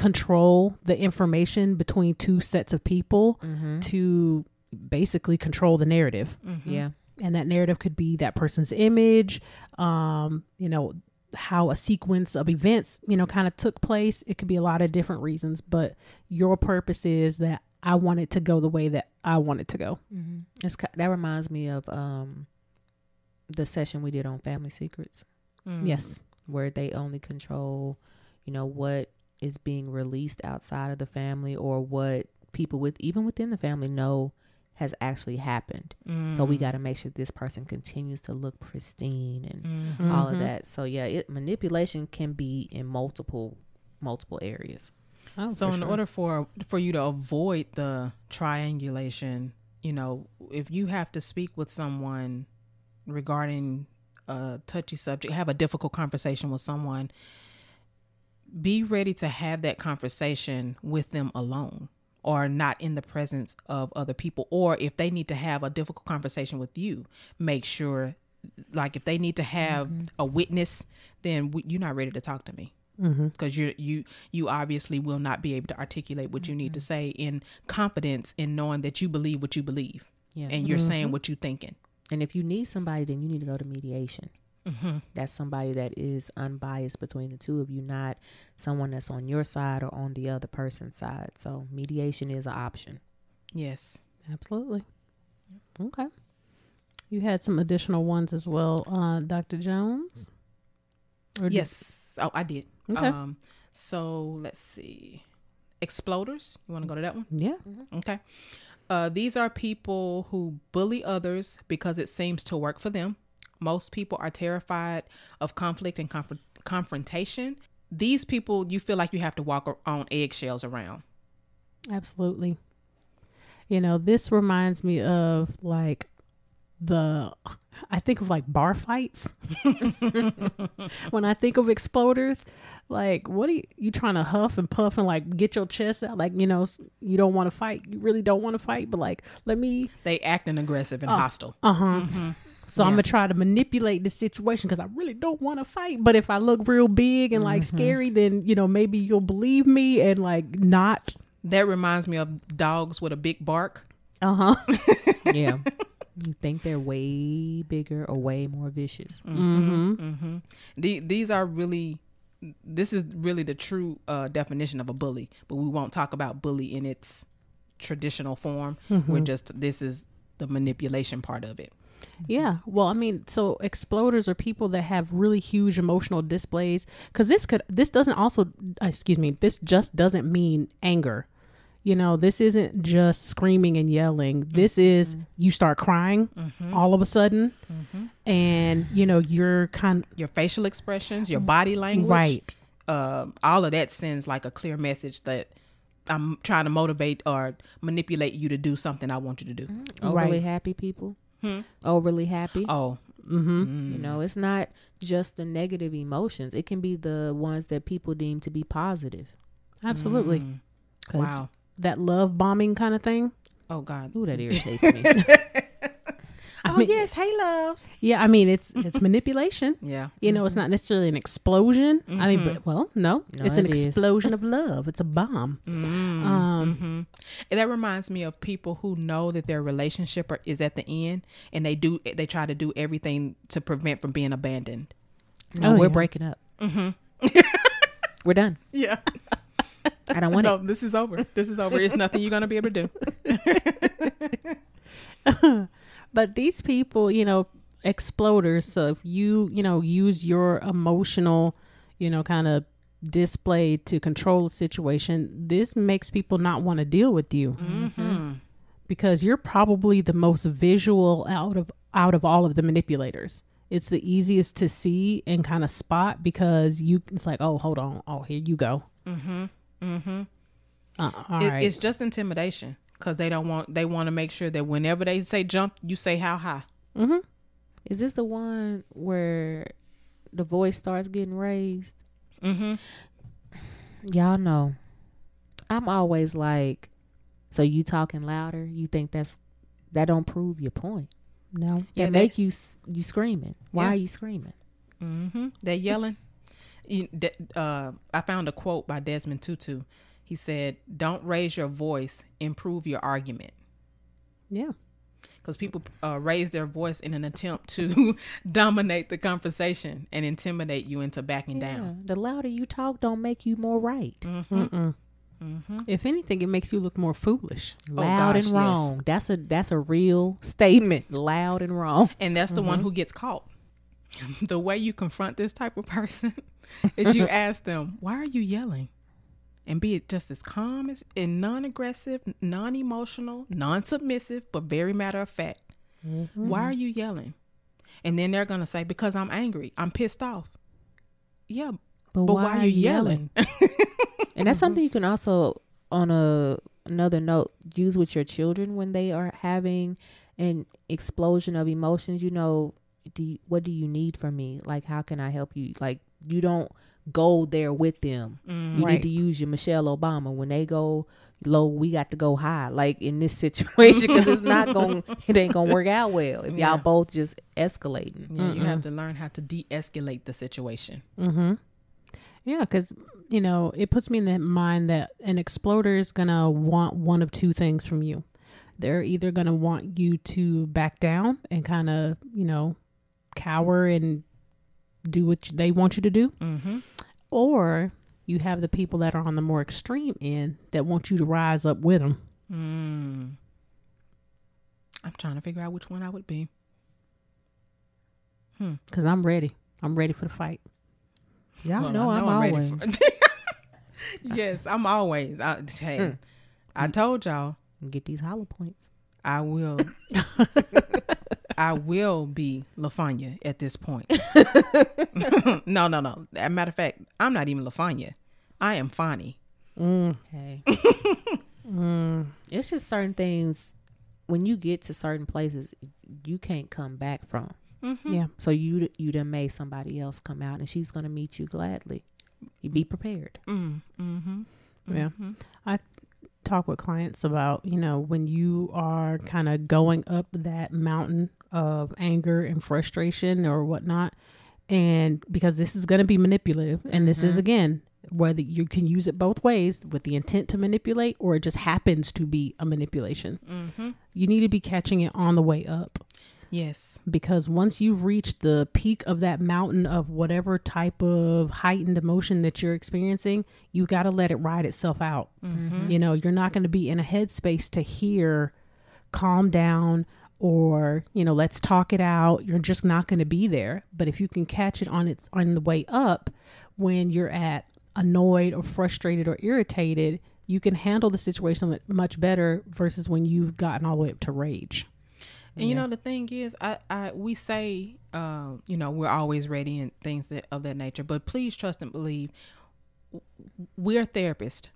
control the information between two sets of people to basically control the narrative Yeah. and that narrative could be that person's image um you know how a sequence of events, you know, kind of took place. It could be a lot of different reasons, but your purpose is that I want it to go the way that I want it to go. Mm-hmm. It's, that reminds me of um, the session we did on family secrets, Mm. Yes. where they only control, you know, what is being released outside of the family or what people with even within the family know has actually happened. So we got to make sure this person continues to look pristine and Mhm. all of Mhm. that. So yeah, it manipulation can be in multiple multiple areas. Oh, So in sure. order for for you to avoid the triangulation, you know, if you have to speak with someone regarding a touchy subject, have a difficult conversation with someone, be ready to have that conversation with them alone or not in the presence of other people or if they need to have a difficult conversation with you, make sure like if they need to have mm-hmm. a witness, then we, you're not ready to talk to me Mm-hmm. because you you you obviously will not be able to articulate what you need to mm-hmm. say in confidence in knowing that you believe what you believe Yeah. and you're saying mm-hmm. what you're thinking. And if you need somebody, then you need to go to mediation. Mm-hmm. That's somebody that is unbiased between the two of you, not someone that's on your side or on the other person's side. So mediation is an option. Yes. Absolutely. Okay. You had some additional ones as well, uh, Dr. Jones? Or did- Yes. Oh, I did. Okay. Um. So let's see. Exploders. You want to go to that one? yeah. Okay. Uh, these are people who bully others because it seems to work for them. Most people are terrified of conflict and conf- confrontation. These people, you feel like you have to walk on eggshells around. Absolutely. You know, this reminds me of like the I think of like bar fights. when I think of exploders, like what are you, you trying to huff and puff and like get your chest out like, you know, you don't want to fight. You really don't want to fight, but like let me They acting aggressive and Oh. hostile. uh-huh. So I'm gonna try to manipulate the situation because I really don't want to fight. But if I look real big and like scary, then you know maybe you'll believe me and like not. That reminds me of dogs with a big bark. Uh huh. Yeah. you think they're way bigger or way more vicious. mm-hmm. hmm The, these are really, this is really the true uh, definition of a bully. But we won't talk about bully in its traditional form. We're just this is the manipulation part of it. Yeah. Well, I mean, so exploders are people that have really huge emotional displays. Because this could, this doesn't also, uh, excuse me, this just doesn't mean anger. You know, this isn't just screaming and yelling. This is you start crying all of a sudden, and you know you're kind Your facial expressions, your body language, right. um, all of that sends like a clear message that I'm trying to motivate or manipulate you to do something I want you to do. Overly Right. happy people. Hmm. Overly happy. Oh, Mm-hmm. You know, it's not just the negative emotions. It can be the ones that people deem to be positive. Absolutely. Mm. 'Cause wow. That love bombing kind of thing. Oh God. Ooh, that irritates me. oh mean- yes, hey love. Yeah, I mean it's it's manipulation. Yeah. You know, it's not necessarily an explosion. I mean, but well, no, No, it's an it is. explosion of love. It's a bomb. Mm, Um, mhm. And that reminds me of people who know that their relationship are, is at the end, and they do they try to do everything to prevent from being abandoned. No, Oh, we're yeah. breaking up. Mm-hmm. We're done. Yeah. I don't want no, it. this is over. This is over. It's nothing you're gonna be able to do. But these people, you know, exploders. So if you, you know, use your emotional, you know, kind of display to control a situation, this makes people not want to deal with you Mm-hmm. because you're probably the most visual out of out of all of the manipulators. It's the easiest to see and kind of spot because you. It's like, oh, hold on, oh, here you go. Mm-hmm. Mm-hmm. Uh, all It, right. It's just intimidation because they don't want. They want to make sure that whenever they say jump, you say how high. mm-hmm. Is this the one where the voice starts getting raised? Mm-hmm. Y'all know. I'm always like, so you talking louder? You think that's that don't prove your point? No. That Yeah, they- make you s- you screaming? Why Yeah. are you screaming? Mm-hmm. They're yelling. You- uh, I found a quote by Desmond Tutu. He said, "Don't raise your voice. Improve your argument." Yeah. because people uh, raise their voice in an attempt to dominate the conversation and intimidate you into backing down. The louder you talk, don't make you more right. Mm-mm. If anything, it makes you look more foolish. Loud gosh, and yes. wrong. That's a that's a real statement. Loud and wrong. And that's the one Mm-hmm. who gets caught. the way you confront this type of person is you ask them, "Why are you yelling?" And be it just as calm as and non-aggressive, non-emotional, non-submissive, but very matter of fact. Mm-hmm. Why are you yelling? And then they're gonna say, "Because I'm angry. I'm pissed off." Yeah, But, but why, are you yelling? And that's something you can also, on a another note, use with your children when they are having an explosion of emotions. You know, do you, what do you need from me? Like, how can I help you? Like, you don't go there with them. You Right. need to use your Michelle Obama when they go low. We got to go high. Like in this situation, because it's not going, it ain't gonna work out well if Yeah. y'all both just escalating. Yeah, you have to learn how to de-escalate the situation. Mm-hmm. Yeah, because you know it puts me in the mind that an exploder is gonna want one of two things from you. They're either gonna want you to back down and kind of you know cower and do what they want you to do, Mm-hmm. Or you have the people that are on the more extreme end that want you to rise up with them. Mm. I'm trying to figure out which one I would be. Because I'm ready. I'm ready for the fight. Y'all Well, know, I I'm, ready always. for- yes, I'm always. I, hey, Mm. I told y'all get these hollow points. I will. I will be Lafanya at this point. no, no, no. As a matter of fact, I'm not even Lafanya. I am Fonny. Mm. Hey. Mm. It's just certain things when you get to certain places you can't come back from. Mm-hmm. Yeah. So you you done made somebody else come out and she's gonna meet you gladly. You be prepared. Mm, mm-hmm. Yeah. I talk with clients about, you know, when you are kind of going up that mountain of anger and frustration or whatnot. And because this is going to be manipulative, and this is again, whether you can use it both ways with the intent to manipulate or it just happens to be a manipulation, Mm-hmm. you need to be catching it on the way up Yes. because once you've reached the peak of that mountain of whatever type of heightened emotion that you're experiencing, you got to let it ride itself out. You know, you're not going to be in a headspace to hear calm down or, you know, let's talk it out. You're just not going to be there. But if you can catch it on its on the way up when you're at annoyed or frustrated or irritated, you can handle the situation much better versus when you've gotten all the way up to rage. And you know the thing is, I, I we say, um, you know, we're always ready and things that of that nature. But please trust and believe, we're therapists,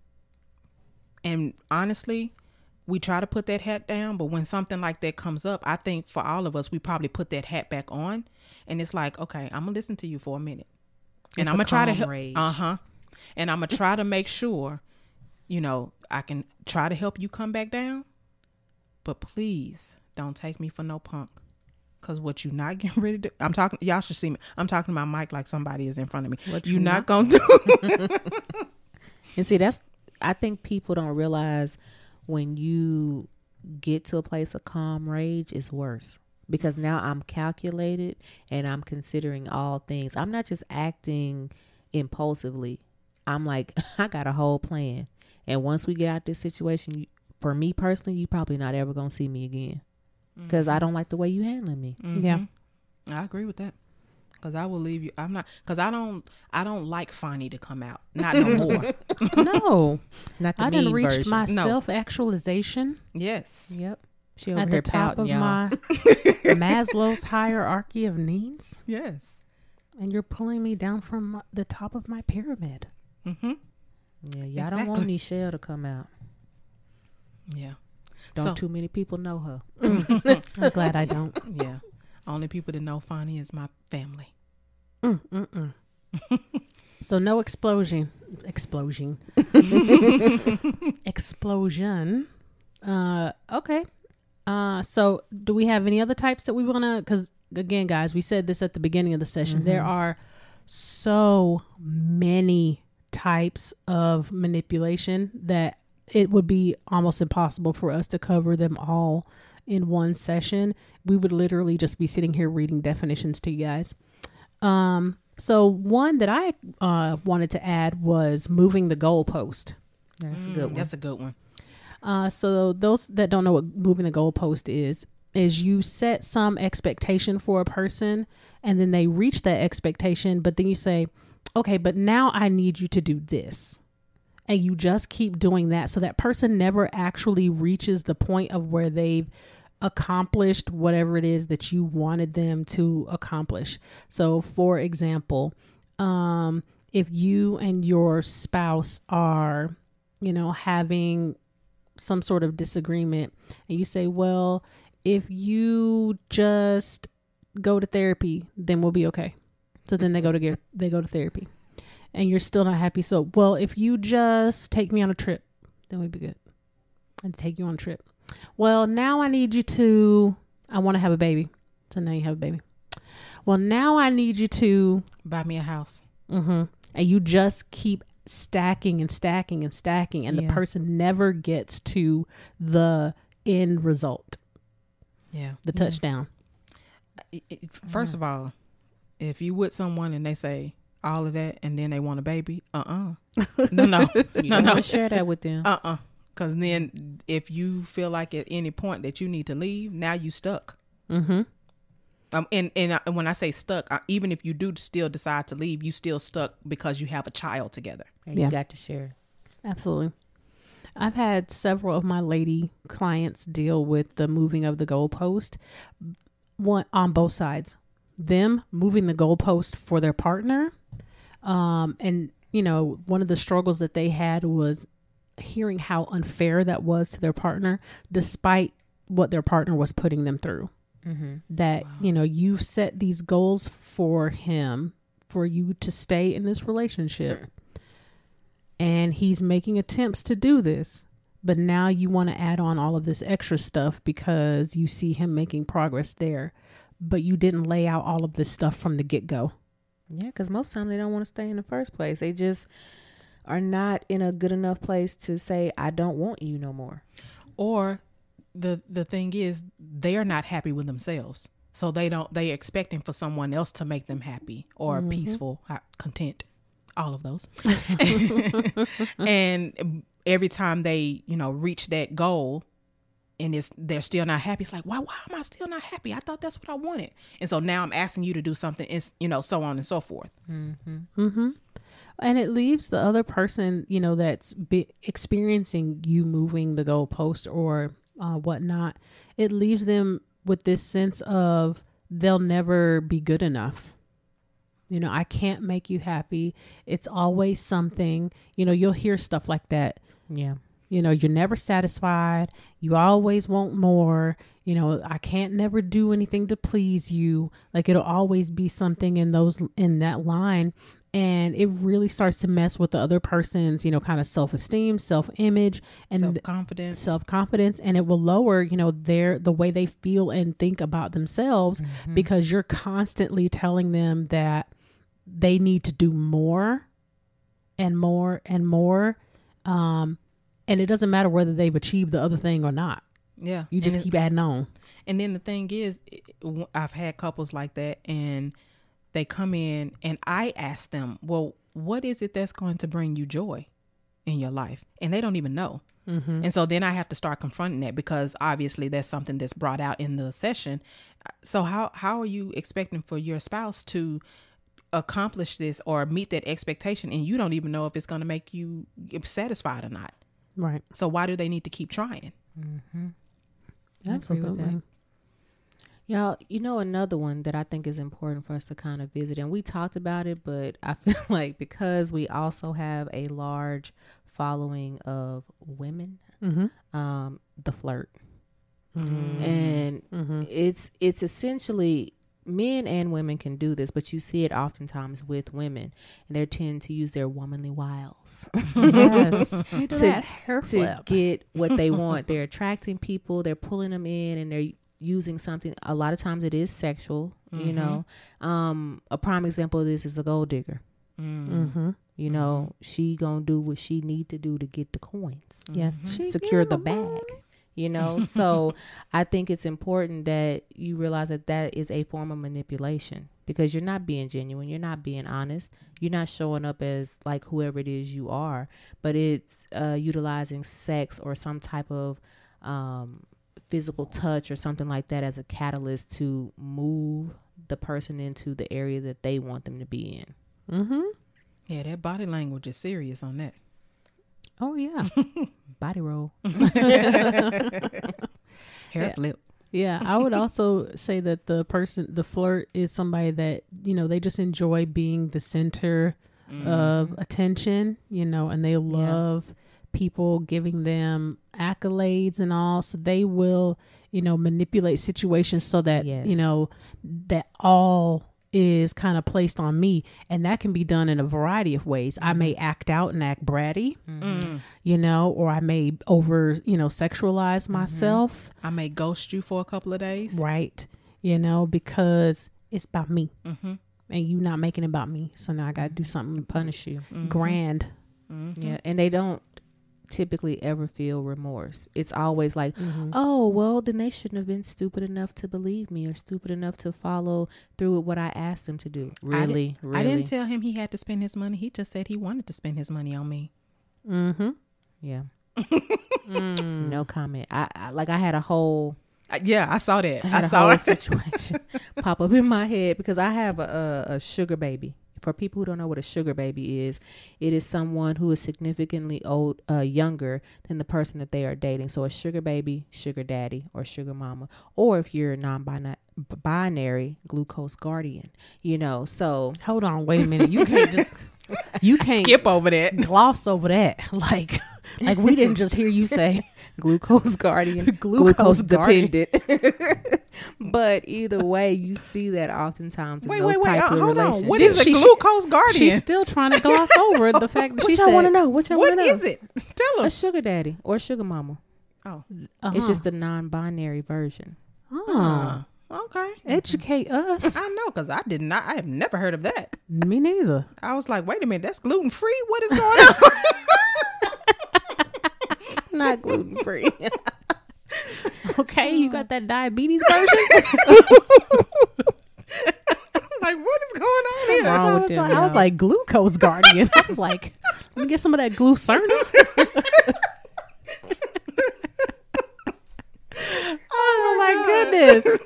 and honestly, we try to put that hat down. But when something like that comes up, I think for all of us, we probably put that hat back on, and it's like, okay, I'm gonna listen to you for a minute, and It's I'm gonna try to help. Uh huh. And I'm gonna try to make sure, you know, I can try to help you come back down. But please don't take me for no punk. Cause what you not getting ready to I'm talking y'all should see me. I'm talking to my mic like somebody is in front of me. What you you not, not- gonna do And see, that's I think people don't realize when you get to a place of calm rage is worse because now I'm calculated and I'm considering all things. I'm not just acting impulsively. I'm like I got a whole plan. And once we get out this situation, you, for me personally, you probably not ever gonna see me again because I mm-hmm. don't like the way you handling me. Mm-hmm. Yeah. I agree with that. Cause I will leave you. I'm not. Cause I don't. I don't like Fonny to come out. Not no more. no, Not the I didn't reach version. my No. self actualization yes. Yep. She over at here the top pouting, of y'all. my Maslow's hierarchy of needs, Yes. and you're pulling me down from my- the top of my pyramid. Mm-hmm. Yeah, y'all don't want Exactly. Michelle to come out. Yeah. Don't So- too many people know her. I'm glad I don't. Yeah. Only people that know Fonny is my family. Mm, mm, mm. so no explosion, explosion, explosion. Uh, okay. Uh, so do we have any other types that we want to? Because again, guys, we said this at the beginning of the session. There are so many types of manipulation that it would be almost impossible for us to cover them all in one session, we would literally just be sitting here reading definitions to you guys. Um, so one that I uh, wanted to add was moving the goalpost. That's a Mm, good one. That's a good one. Uh, so those that don't know what moving the goalpost is, is you set some expectation for a person, and then they reach that expectation, but then you say, "Okay, but now I need you to do this," and you just keep doing that, so that person never actually reaches the point of where they've accomplished whatever it is that you wanted them to accomplish. So, for example, um, if you and your spouse are, you know, having some sort of disagreement and you say, well, if you just go to therapy, then we'll be okay. So then they go to get they go to therapy. And you're still not happy. So, well, if you just take me on a trip, then we'd be good. And take you on a trip. Well, now I need you to I want to have a baby. So now you have a baby. Well, now I need you to Buy me a house. Mm-hmm. And you just keep stacking and stacking and stacking, and Yeah. the person never gets to the end result, Yeah. the touchdown. It- it- First of all, if you with someone and they say all of that and then they want a baby, uh uh No, no. You no, don't no. share that with them. Uh uh Because then if you feel like at any point that you need to leave, now you stuck. Mm-hmm. Um, and and I, when I say stuck, I, even if you do still decide to leave, you still stuck because you have a child together. And Yeah. You got to share. Absolutely. I've had several of my lady clients deal with the moving of the goalpost, one on both sides. Them moving the goalpost for their partner, um, and you know, one of the struggles that they had was hearing how unfair that was to their partner, despite what their partner was putting them through. Mm-hmm. That you know, you've set these goals for him for you to stay in this relationship and he's making attempts to do this but now you want to add on all of this extra stuff because you see him making progress there but you didn't lay out all of this stuff from the get-go Yeah, because most time they don't want to stay in the first place. They just are not in a good enough place to say, "I don't want you no more." Or the the thing is, they are not happy with themselves, so they don't. They expecting for someone else to make them happy or peaceful, content, all of those. and every time they, you know, reach that goal, and it's they're still not happy. It's like, why? Why am I still not happy? I thought that's what I wanted. And so now I'm asking you to do something, and you know, so on and so forth. Mm-hmm. mm-hmm. And it leaves the other person you know that's be experiencing you moving the goalpost or uh, whatnot it leaves them with this sense of they'll never be good enough. You know i can't make you happy. It's always something. You know you'll hear stuff like that. Yeah. you know you're never satisfied. You always want more. You know i can't never do anything to please you. Like it'll always be something in those in that line and it really starts to mess with the other person's you know kind of self-esteem self-image and Self confidence. self-confidence and it will lower you know their the way they feel and think about themselves because you're constantly telling them that they need to do more and more and more um and it doesn't matter whether they've achieved the other thing or not. Yeah, you just keep adding on. And then the thing is, I've had couples like that, and they come in, and I ask them, "Well, what is it that's going to bring you joy in your life?" And they don't even know. mm-hmm. And so then I have to start confronting that because obviously that's something that's brought out in the session. So how how are you expecting for your spouse to accomplish this or meet that expectation, and you don't even know if it's going to make you satisfied or not? right So why do they need to keep trying? Mm-hmm. I agree with that. absolutely Y'all, you know another one that I think is important for us to kind of visit, and we talked about it, but I feel like because we also have a large following of women, mm-hmm. um, the flirt, Mm-hmm. and Mm-hmm. it's it's essentially men and women can do this, but you see it oftentimes with women, and they tend to use their womanly wiles yes To- to get what they want. they're attracting people, they're pulling them in, and they're using something. A lot of times it is sexual. You know, um, a prime example of this is a gold digger. mm-hmm. You know, she gonna do what she need to do to get the coins, yes secure the bag. you know so i think it's important that you realize that that is a form of manipulation because you're not being genuine you're not being honest you're not showing up as like whoever it is you are but it's uh, utilizing sex or some type of um, physical touch or something like that as a catalyst to move the person into the area that they want them to be in Mm-hmm. Yeah, that body language is serious on that. Oh yeah. body roll Hair Yeah. flip. Yeah, I would also say that the person, the flirt, is somebody that you know they just enjoy being the center of attention, you know, and they love people giving them accolades and all. So they will, you know, manipulate situations so that Yes. you know that all is kind of placed on me, and that can be done in a variety of ways. I may act out and act bratty, Mm. you know, or I may over, you know, sexualize myself. I may ghost you for a couple of days. Right. You know, because it's about me Mm-hmm. and you not making it about me. So now I got to do something to punish you grand. Mm-hmm. Yeah, and they don't typically ever feel remorse. It's always like, Mm-hmm. oh, well, then they shouldn't have been stupid enough to believe me or stupid enough to follow through with what I asked them to do. Really, really. I didn't tell him he had to spend his money. He just said he wanted to spend his money on me. Mm-hmm. yeah, Mm. no comment. I, I like I had a whole Uh, yeah, I saw that. I had I a saw whole situation pop up in my head because I have a, a, a sugar baby. For people who don't know what a sugar baby is, it is someone who is significantly old, uh, younger than the person that they are dating. So a sugar baby, sugar daddy, or sugar mama, or if you're non-binary, glucose guardian. You know, so Hold on, wait a minute. You can't just you can't Skip over that. gloss over that. Like like we didn't just hear you say glucose guardian, Glucose glucose, dependent. but either way, you see that oftentimes in Wait, those wait, wait. type Uh, of hold on. relationships. What is a She- glucose guardian? she's still trying to gloss over the fact that What she y'all want to know? What y'all What want to know? is it? Tell A sugar daddy or sugar mama. Oh. Uh-huh. It's just a non-binary version. oh, Okay. educate us. I know because I did not. I have never heard of that. Me neither. I was like, wait a minute, that's gluten free. What is going on? Not gluten free. Okay, you got that diabetes version? like, what is going on? Something here? wrong I with was, them, like, I was y'all. like glucose guardian. I was like, let me get some of that glucerna. Oh my goodness.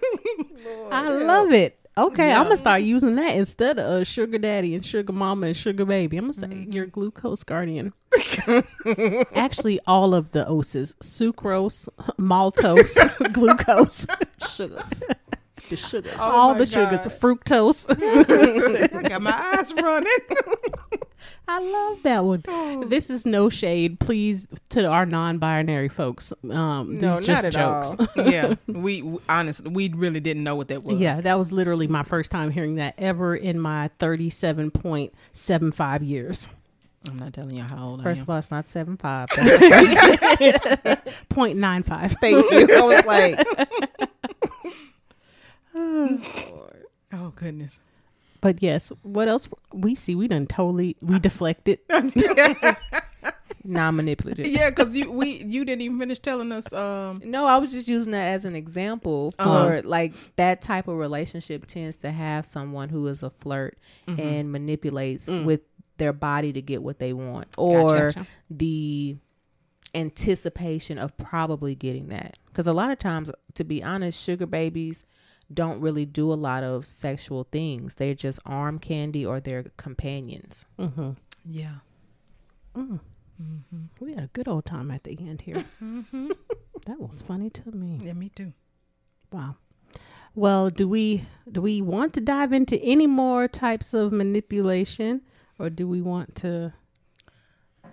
I love it. Okay, I'm gonna start using that instead of uh, sugar daddy and sugar mama and sugar baby. I'm gonna say Mm-hmm. your glucose guardian. Actually, all of the oses: sucrose, maltose, glucose, sugars. The sugars. all my the sugars, fructose. I got my eyes running. I love that one. This is no shade, please, to our non-binary folks. Um, these no, just not at jokes. all. yeah, we we- honestly we really didn't know what that was. Yeah, that was literally my first time hearing that ever in my 37.75 years. I'm not telling you how old First I of all, it's not seven five. Point nine five. Thank you. I was like, am. Oh goodness. But yes, what else we see? We done totally we deflected. non-manipulative. Yeah, because you we you didn't even finish telling us. Um, No, I was just using that as an example for Uh-huh. like that type of relationship tends to have someone who is a flirt Mm-hmm. and manipulates Mm. with their body to get what they want or Gotcha. the anticipation of probably getting that. Because a lot of times, to be honest, sugar babies don't really do a lot of sexual things. They're just arm candy or they're companions. hmm yeah. We had a good old time at the end here. Mm-hmm. That was funny to me. Yeah, me too. Wow. Well, do we do we want to dive into any more types of manipulation, or do we want to?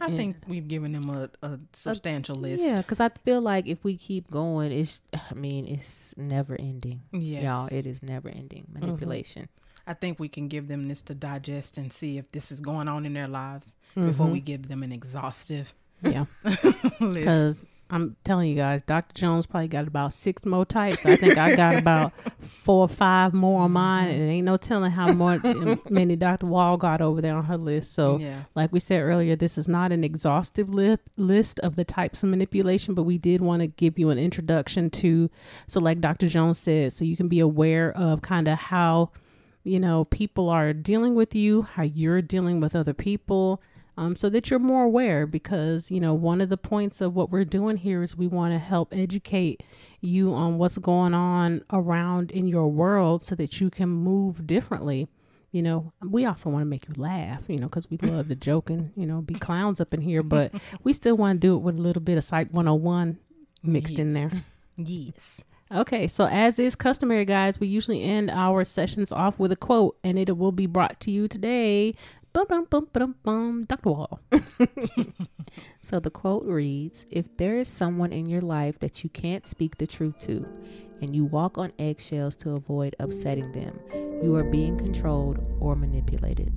I think we've given them a, a substantial list. Yeah, because I feel like if we keep going, it's, I mean, it's never ending. Yes. Y'all, it is never ending manipulation. I think we can give them this to digest and see if this is going on in their lives Mm-hmm. before we give them an exhaustive Yeah, list. because I'm telling you guys, Dr. Jones probably got about six more types. I think I got about four or five more on mine, and ain't no telling how more many Dr. Wall got over there on her list. So, Yeah. like we said earlier, this is not an exhaustive li- list of the types of manipulation, but we did want to give you an introduction to, so like Dr. Jones said, so you can be aware of kind of how, you know, people are dealing with you, how you're dealing with other people um, so that you're more aware because you know one of the points of what we're doing here is we want to help educate you on what's going on around in your world so that you can move differently you know we also want to make you laugh you know because we love the joking you know be clowns up in here but we still want to do it with a little bit of psych 101 mixed in there Yes. Okay, so as is customary, guys, we usually end our sessions off with a quote, and it will be brought to you today. Bum, bum, bum, bum, bum, Dr. Wall. So the quote reads If there is someone in your life that you can't speak the truth to, and you walk on eggshells to avoid upsetting them, you are being controlled or manipulated.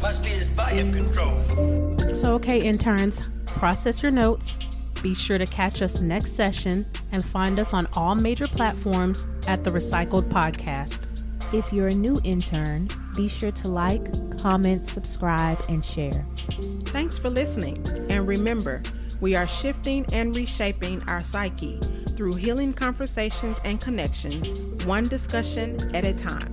Must be this Volume Kontrol. So, okay, interns, process your notes. Be sure to catch us next session and find us on all major platforms at the Recycled Podcast. If you're a new intern, be sure to like, comment, subscribe, and share. Thanks for listening. And remember, we are shifting and reshaping our psyche through healing conversations and connections, one discussion at a time.